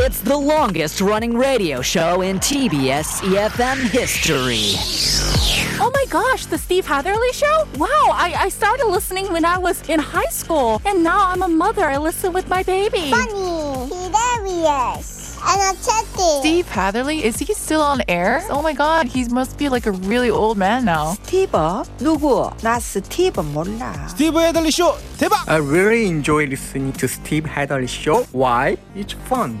It's the longest running radio show in TBS EFM history. Oh my gosh, the Steve Hatherley show? Wow, I, I started listening when I was in high school, and now I'm a mother. I listen with my baby. funny, hilarious, energetic. Steve Hatherley, is he still on air? Oh my god, he must be like a really old man now. 스티브? 누구? 나 스티브 몰라. 스티브 헤들리 쇼 대박! I really enjoy listening to Steve Hadley show. Why? It's fun,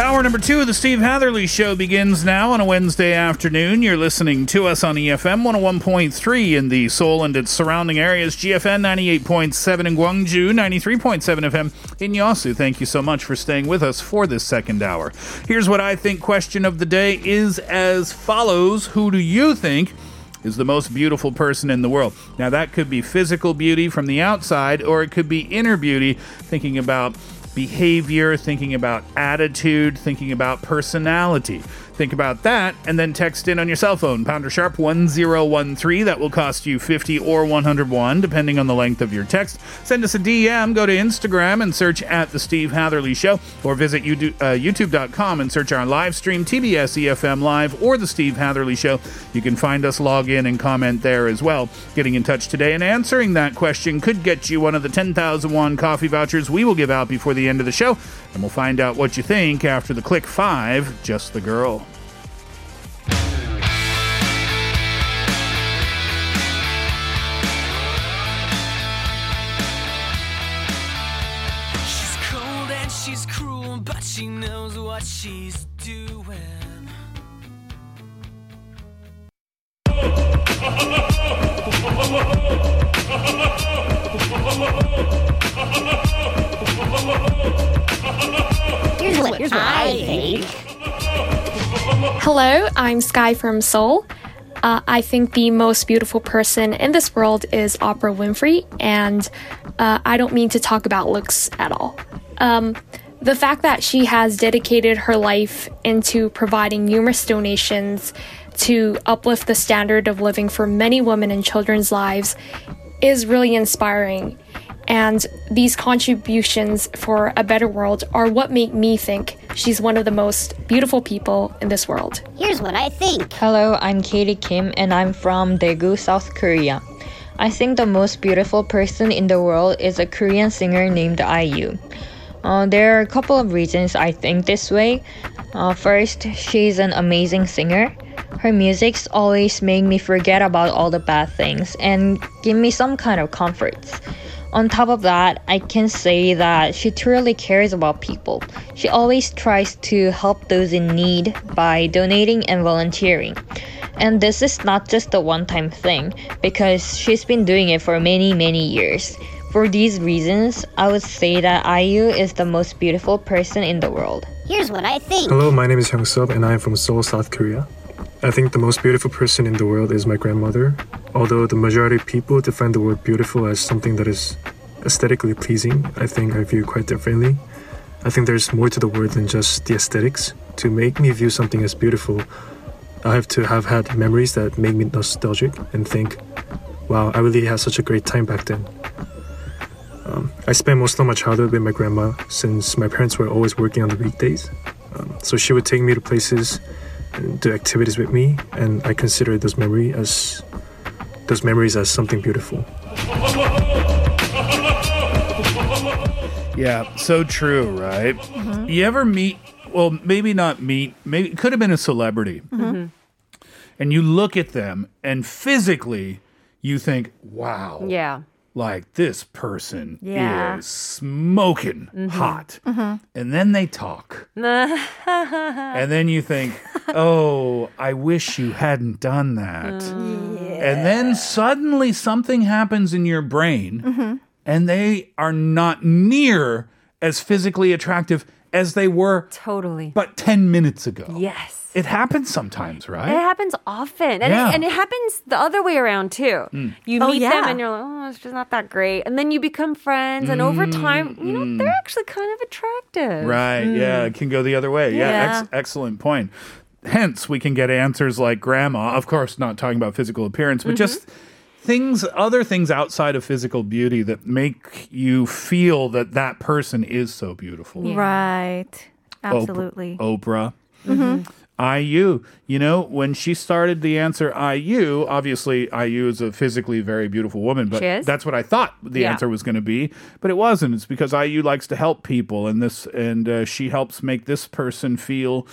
Hour number two of the Steve Hatherly Show begins now on a Wednesday afternoon. You're listening to us on EFM 101.3 in the Seoul and its surrounding areas, GFN 98.7 in Gwangju, 93.7 FM in Yosu. Thank you so much for staying with us for this second hour. Here's what I think question of the day is as follows Who do you think? is the most beautiful person in the world. Now, that could be physical beauty from the outside, or it could be inner beauty, thinking about behavior, thinking about attitude, thinking about personality. Think about that and then text in on your cell phone, pounder sharp 1013. That will cost you 50 or 101, depending on the length of your text. Send us a DM, go to Instagram and search at The Steve Hatherly Show, or visit YouTube, uh, youtube.com and search our live stream, TBS EFM Live, or The Steve Hatherley Show. You can find us, log in, and comment there as well. Getting in touch today and answering that question could get you one of the 10,000 won coffee vouchers we will give out before the end of the show, and we'll find out what you think after the click five, Just the Girl. Here's what, here's what I think. Hello, I'm Sky from Seoul. Uh, I think the most beautiful person in this world is Oprah Winfrey, and uh, I don't mean to talk about looks at all. Um, the fact that she has dedicated her life into providing numerous donations to uplift the standard of living for many women and children's lives is really inspiring. And these contributions for a better world are what make me think she's one of the most beautiful people in this world. Here's what I think. Hello, I'm Katie Kim and I'm from Daegu, South Korea. I think the most beautiful person in the world is a Korean singer named IU. Uh, there are a couple of reasons I think this way. Uh, first, she's an amazing singer. Her music's always make me forget about all the bad things and give me some kind of comforts. On top of that, I can say that she truly cares about people. She always tries to help those in need by donating and volunteering. And this is not just a one time thing, because she's been doing it for many, many years. For these reasons, I would say that IU is the most beautiful person in the world. Here's what I think. Hello, my name is Hyung Sub and I am from Seoul, South Korea. I think the most beautiful person in the world is my grandmother. Although the majority of people define the word beautiful as something that is aesthetically pleasing, I think I view quite differently. I think there's more to the word than just the aesthetics. To make me view something as beautiful, I have to have had memories that make me nostalgic and think, wow, I really had such a great time back then. Um, I spent most of my childhood with my grandma since my parents were always working on the weekdays. Um, so she would take me to places and do activities with me, and I consider those memory as those memories as something beautiful. Yeah, so true, right? Mhm. You ever meet, well, maybe not meet, maybe it could have been a celebrity, Mhm. and you look at them and physically you think, wow, Yeah. like this person Yeah. is smoking Mhm. hot. Mhm. And then they talk. And then you think, oh, I wish you hadn't done that. And then suddenly something happens in your brain Mhm. and they are not near as physically attractive as they were Totally. but 10 minutes ago. Yes. It happens sometimes, right? It happens often. And, Yeah. it, and it happens the other way around too. Mm. You Oh, meet them and you're like, oh, it's just not that great. And then you become friends. And over time, you know, Mm. they're actually kind of attractive. Right. Yeah. It can go the other way. Yeah. Yeah. Ex- excellent point. Hence, we can get answers like grandma. Of course, not talking about physical appearance, but just things, other things outside of physical beauty that make you feel that that person is so beautiful. Right. Op- Absolutely. Oprah. Mhm. IU. You know, when she started the answer IU, obviously IU is a physically very beautiful woman, but She is? that's what I thought the Yeah. answer was going to be, but it wasn't. It's because IU likes to help people and this and uh, she helps make this person feel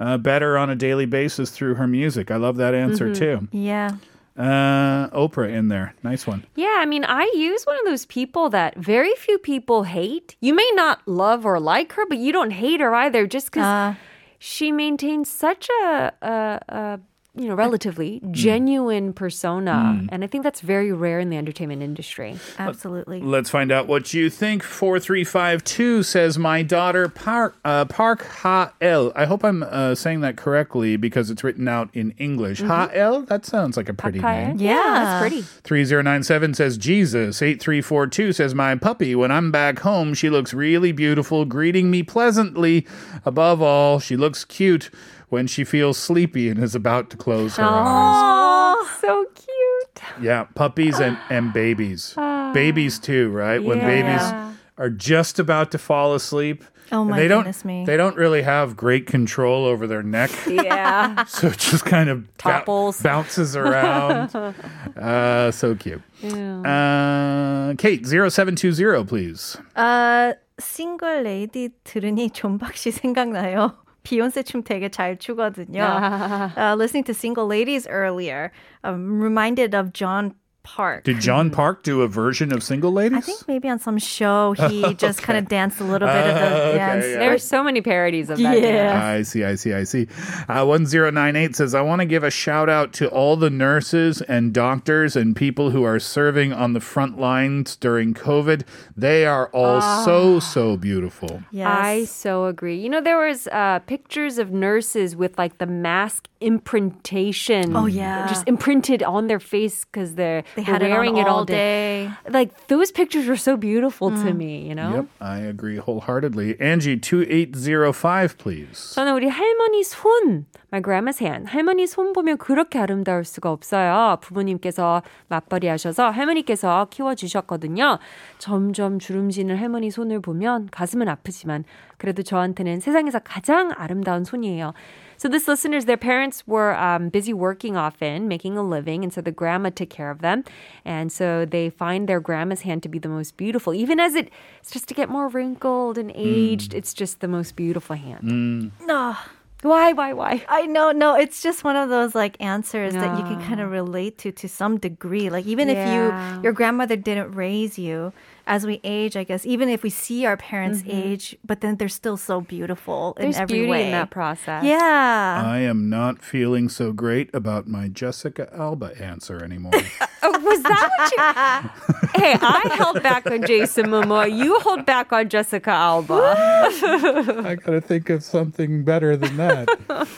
uh, better on a daily basis through her music. I love that answer Mhm. too. Yeah. Uh, Oprah in there. Nice one. Yeah, I mean, IU's one of those people that very few people hate. You may not love or like her, but you don't hate her either just because Uh. she maintains such a, a, a you know, relatively genuine persona. Mm. And I think that's very rare in the entertainment industry. Absolutely. Let's find out what you think. 4352 says, My daughter Park, uh, Park Ha El. I hope I'm uh, saying that correctly because it's written out in English. Ha El? That sounds like a pretty name. Yeah, that's pretty. 3097 says Jesus. 8342 says my puppy when I'm back home she looks really beautiful greeting me pleasantly. Above all, she looks cute when she feels sleepy and is about to close her eyes. Oh, so cute. Yeah, puppies and, and babies. babies too, right? When babies Yeah. are just about to fall asleep. Oh and my they don't, goodness me. They don't really have great control over their neck. Yeah. So it just kind of bou- Topples. bounces around. uh, so cute. Uh, Kate, 0720, please. 아, 싱글 레이디 들으니 존박 씨 생각나요. 비욘세 춤 되게 잘 추거든요. uh, listening to Single Ladies earlier, I'm reminded of John Park. Did John Park do a version of Single Ladies? I think maybe on some show he just kind of danced a little bit of Uh, the okay, dance. yeah. There's so many parodies of that. Yeah. I see, I see, I see. Uh, 1098 says, I want to give a shout out to all the nurses and doctors and people who are serving on the front lines during COVID. They are all so, so beautiful. I so agree. You know, there was uh, pictures of nurses with like the mask imprintation. Oh, yeah. just imprinted on their face because they're They they're had it on wearing it all all day. day. Like those pictures were so beautiful Mm. to me. You know. Yep, I agree wholeheartedly. Angie, 2805, please. 저는 우리 할머니 손, my grandma's hand. 할머니 손 보면 그렇게 아름다울 수가 없어요. 부모님께서 맞벌이 하셔서 할머니께서 키워주셨거든요. 점점 주름지는 할머니 손을 보면 가슴은 아프지만 그래도 저한테는 세상에서 가장 아름다운 손이에요. So this listeners, their parents were um, busy working often, making a living, and so the grandma took care of them, and so they find their grandma's hand to be the most beautiful, even as it starts to get more wrinkled and aged. It's just the most beautiful hand. No. Why, why, why? I know, no, it's just one of those like answers that you can kind of relate to to some degree. Like even if you your grandmother didn't raise you, as we age, I guess even if we see our parents mm-hmm. age, but then they're still so beautiful There's in every beauty way. in that process. Yeah. I am not feeling so great about my Jessica Alba answer anymore. Oh, was that what you? hey, I held back on Jason Momoa. You hold back on Jessica Alba. I gotta think of something better than that.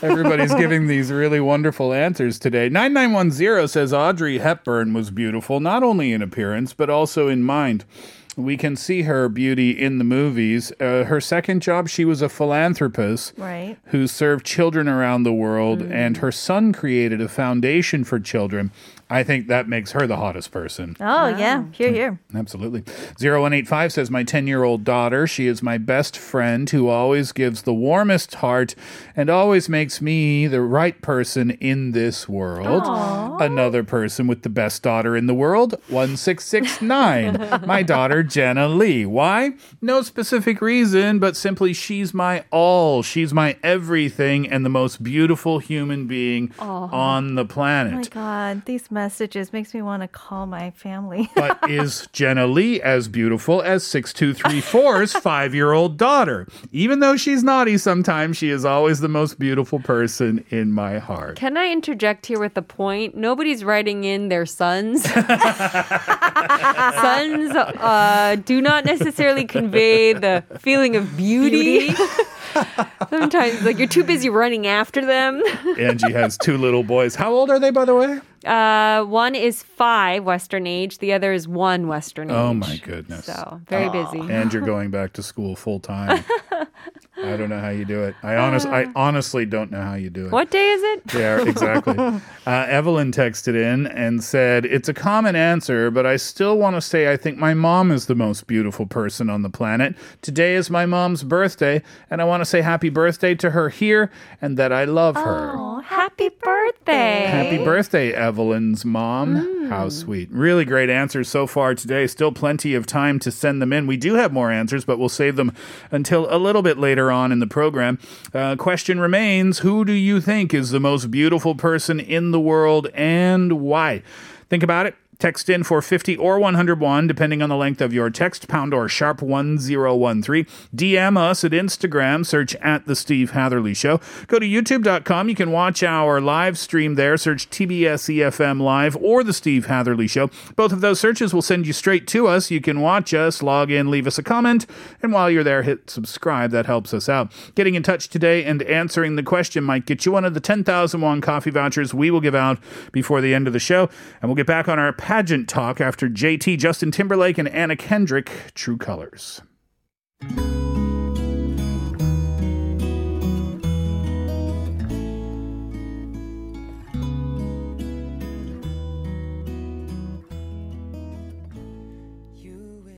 Everybody's giving these really wonderful answers today. 9910 says Audrey Hepburn was beautiful, not only in appearance, but also in mind. We can see her beauty in the movies. Uh, her second job, she was a philanthropist Right. who served children around the world, and her son created a foundation for children. I think that makes her the hottest person. Oh yeah, here, here. Absolutely. 0185 says, My 10 year old daughter, she is my best friend who always gives the warmest heart and always makes me the right person in this world. Another person with the best daughter in the world, 1669. my daughter, Jenna Lee. Why? No specific reason, but simply she's my all. She's my everything and the most beautiful human being on the planet. Oh my god, these messages makes me want to call my family. but is Jenna Lee as beautiful as 6234's five year old daughter? Even though she's naughty sometimes, she is always the most beautiful person in my heart. Can I interject here with a point? Nobody's writing in their sons. sons uh, do not necessarily convey the feeling of beauty. Sometimes, like you're too busy running after them. Angie has two little boys. How old are they, by the way? Uh, one is five Western age. The other is one Western age. Oh my goodness. So very busy. And you're going back to school full time. I don't know how you do it. I honest, I honestly don't know how you do it. What day is it? Yeah, exactly. uh, Evelyn texted in and said, It's a common answer, but I still want to say I think my mom is the most beautiful person on the planet. Today is my mom's birthday, and I want to say happy birthday to her here and that I love her. Oh, happy birthday. Happy birthday, Evelyn's mom. How sweet. Really great answers so far today. Still plenty of time to send them in. We do have more answers, but we'll save them until a little bit later on in the program. Uh, question remains Who do you think is the most beautiful person in the world and why? Think about it. Text in for 50 or 101, depending on the length of your text, pound or sharp 1013. DM us at Instagram, search at The Steve Hatherly Show. Go to youtube.com. You can watch our live stream there, search TBS EFM Live or The Steve Hatherley Show. Both of those searches will send you straight to us. You can watch us, log in, leave us a comment, and while you're there, hit subscribe. That helps us out. Getting in touch today and answering the question might get you one of the 10,000 won coffee vouchers we will give out before the end of the show. And we'll get back on our pageant talk after JT, Justin Timberlake, and Anna Kendrick, True Colors.